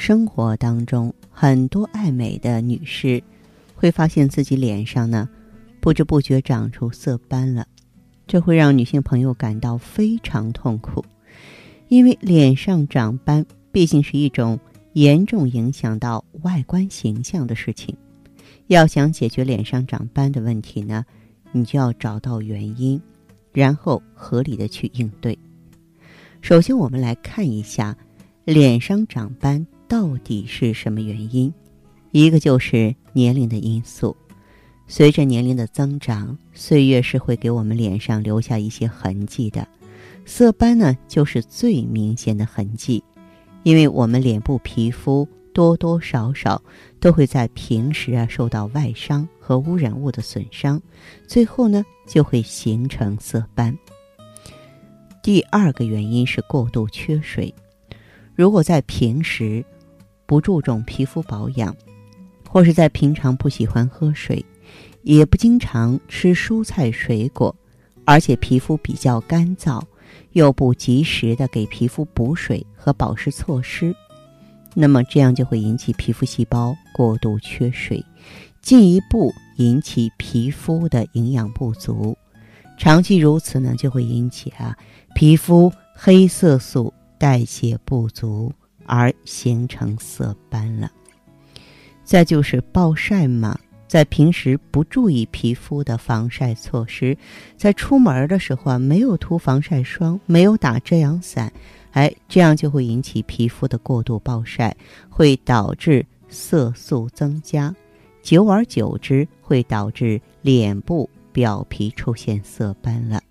生活当中，很多爱美的女士会发现自己脸上呢，不知不觉长出色斑了，这会让女性朋友感到非常痛苦，因为脸上长斑毕竟是一种严重影响到外观形象的事情。要想解决脸上长斑的问题呢，你就要找到原因，然后合理的去应对。首先，我们来看一下脸上长斑。到底是什么原因？一个就是年龄的因素。随着年龄的增长，岁月是会给我们脸上留下一些痕迹的。色斑呢，就是最明显的痕迹。因为我们脸部皮肤多多少少都会在平时啊受到外伤和污染物的损伤，最后呢就会形成色斑。第二个原因是过度缺水。如果在平时，不注重皮肤保养，或是在平常不喜欢喝水，也不经常吃蔬菜水果，而且皮肤比较干燥，又不及时的给皮肤补水和保湿措施，那么这样就会引起皮肤细胞过度缺水，进一步引起皮肤的营养不足，长期如此呢，就会引起啊皮肤黑色素代谢不足。而形成色斑了。再就是暴晒嘛，在平时不注意皮肤的防晒措施，在出门的时候啊，没有涂防晒霜，没有打遮阳伞，哎，这样就会引起皮肤的过度暴晒，会导致色素增加，久而久之会导致脸部表皮出现色斑了。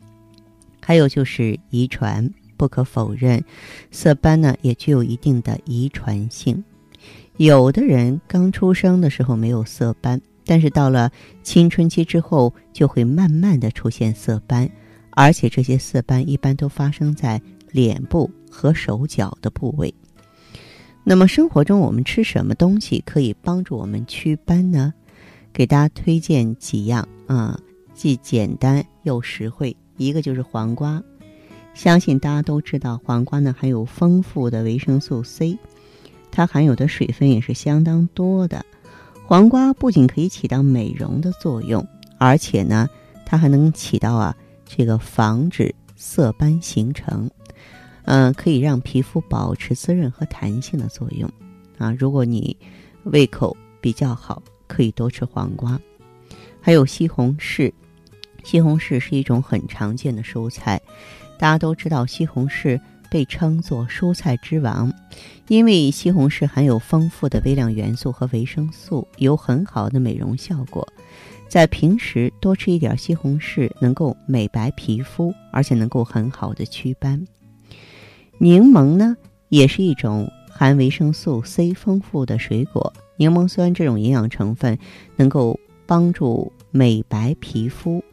还有就是遗传。不可否认，色斑呢也具有一定的遗传性。有的人刚出生的时候没有色斑，但是到了青春期之后就会慢慢的出现色斑，而且这些色斑一般都发生在脸部和手脚的部位。那么生活中我们吃什么东西可以帮助我们祛斑呢？给大家推荐几样啊，既简单又实惠。一个就是黄瓜。相信大家都知道，黄瓜呢含有丰富的维生素 C，它含有的水分也是相当多的。黄瓜不仅可以起到美容的作用，而且呢，它还能起到啊这个防止色斑形成，嗯，可以让皮肤保持滋润和弹性的作用。啊，如果你胃口比较好，可以多吃黄瓜。还有西红柿，西红柿是一种很常见的蔬菜。大家都知道，西红柿被称作蔬菜之王，因为西红柿含有丰富的微量元素和维生素，有很好的美容效果。在平时多吃一点西红柿，能够美白皮肤，而且能够很好的祛斑。柠檬呢，也是一种含维生素 C 丰富的水果，柠檬酸这种营养成分能够帮助美白皮肤。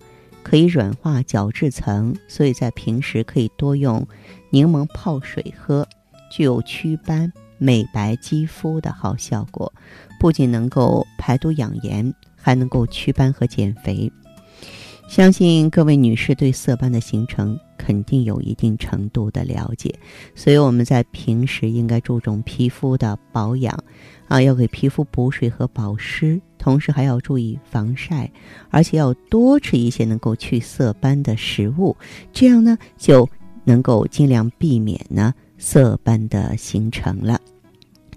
可以软化角质层，所以在平时可以多用柠檬泡水喝，具有祛斑、美白肌肤的好效果。不仅能够排毒养颜，还能够祛斑和减肥。相信各位女士对色斑的形成肯定有一定程度的了解，所以我们在平时应该注重皮肤的保养，啊，要给皮肤补水和保湿。同时还要注意防晒，而且要多吃一些能够去色斑的食物，这样呢就能够尽量避免呢色斑的形成了。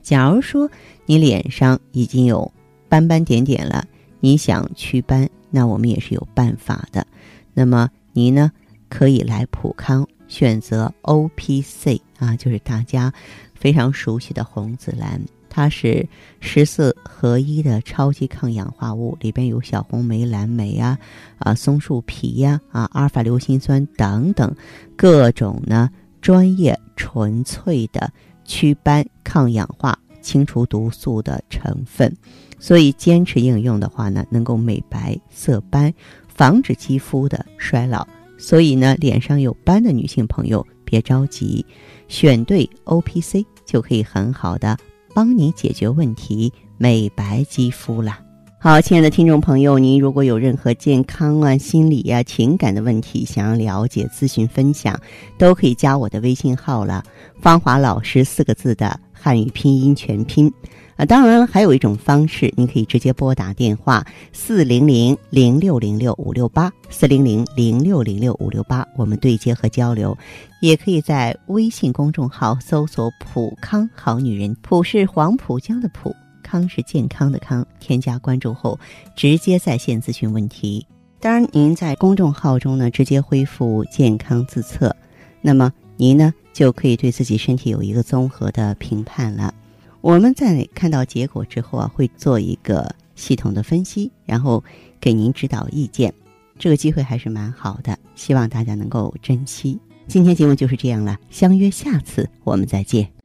假如说你脸上已经有斑斑点点了，你想祛斑，那我们也是有办法的。那么你呢可以来普康选择 O P C 啊，就是大家非常熟悉的红紫蓝。它是十四合一的超级抗氧化物，里边有小红莓、蓝莓呀、啊松树皮呀、啊阿尔法硫辛酸等等各种呢专业纯粹的祛斑、抗氧化、清除毒素的成分。所以坚持应用的话呢，能够美白色斑，防止肌肤的衰老。所以呢，脸上有斑的女性朋友别着急，选对 O P C 就可以很好的帮你解决问题，美白肌肤啦。好，亲爱的听众朋友，您如果有任何健康啊、心理呀、情感的问题，想要了解、咨询、分享，都可以加我的微信号了。芳华老师四个字的汉语拼音全拼。啊，当然，还有一种方式，您可以直接拨打电话四零零零六零六五六八四零零零六零六五六八，我们对接和交流。也可以在微信公众号搜索“普康好女人”，普是黄浦江的浦，康是健康的康。添加关注后，直接在线咨询问题。当然，您在公众号中呢，直接恢复健康自测，那么您呢就可以对自己身体有一个综合的评判了。我们在看到结果之后啊，会做一个系统的分析，然后给您指导意见。这个机会还是蛮好的，希望大家能够珍惜。今天节目就是这样了，相约下次我们再见。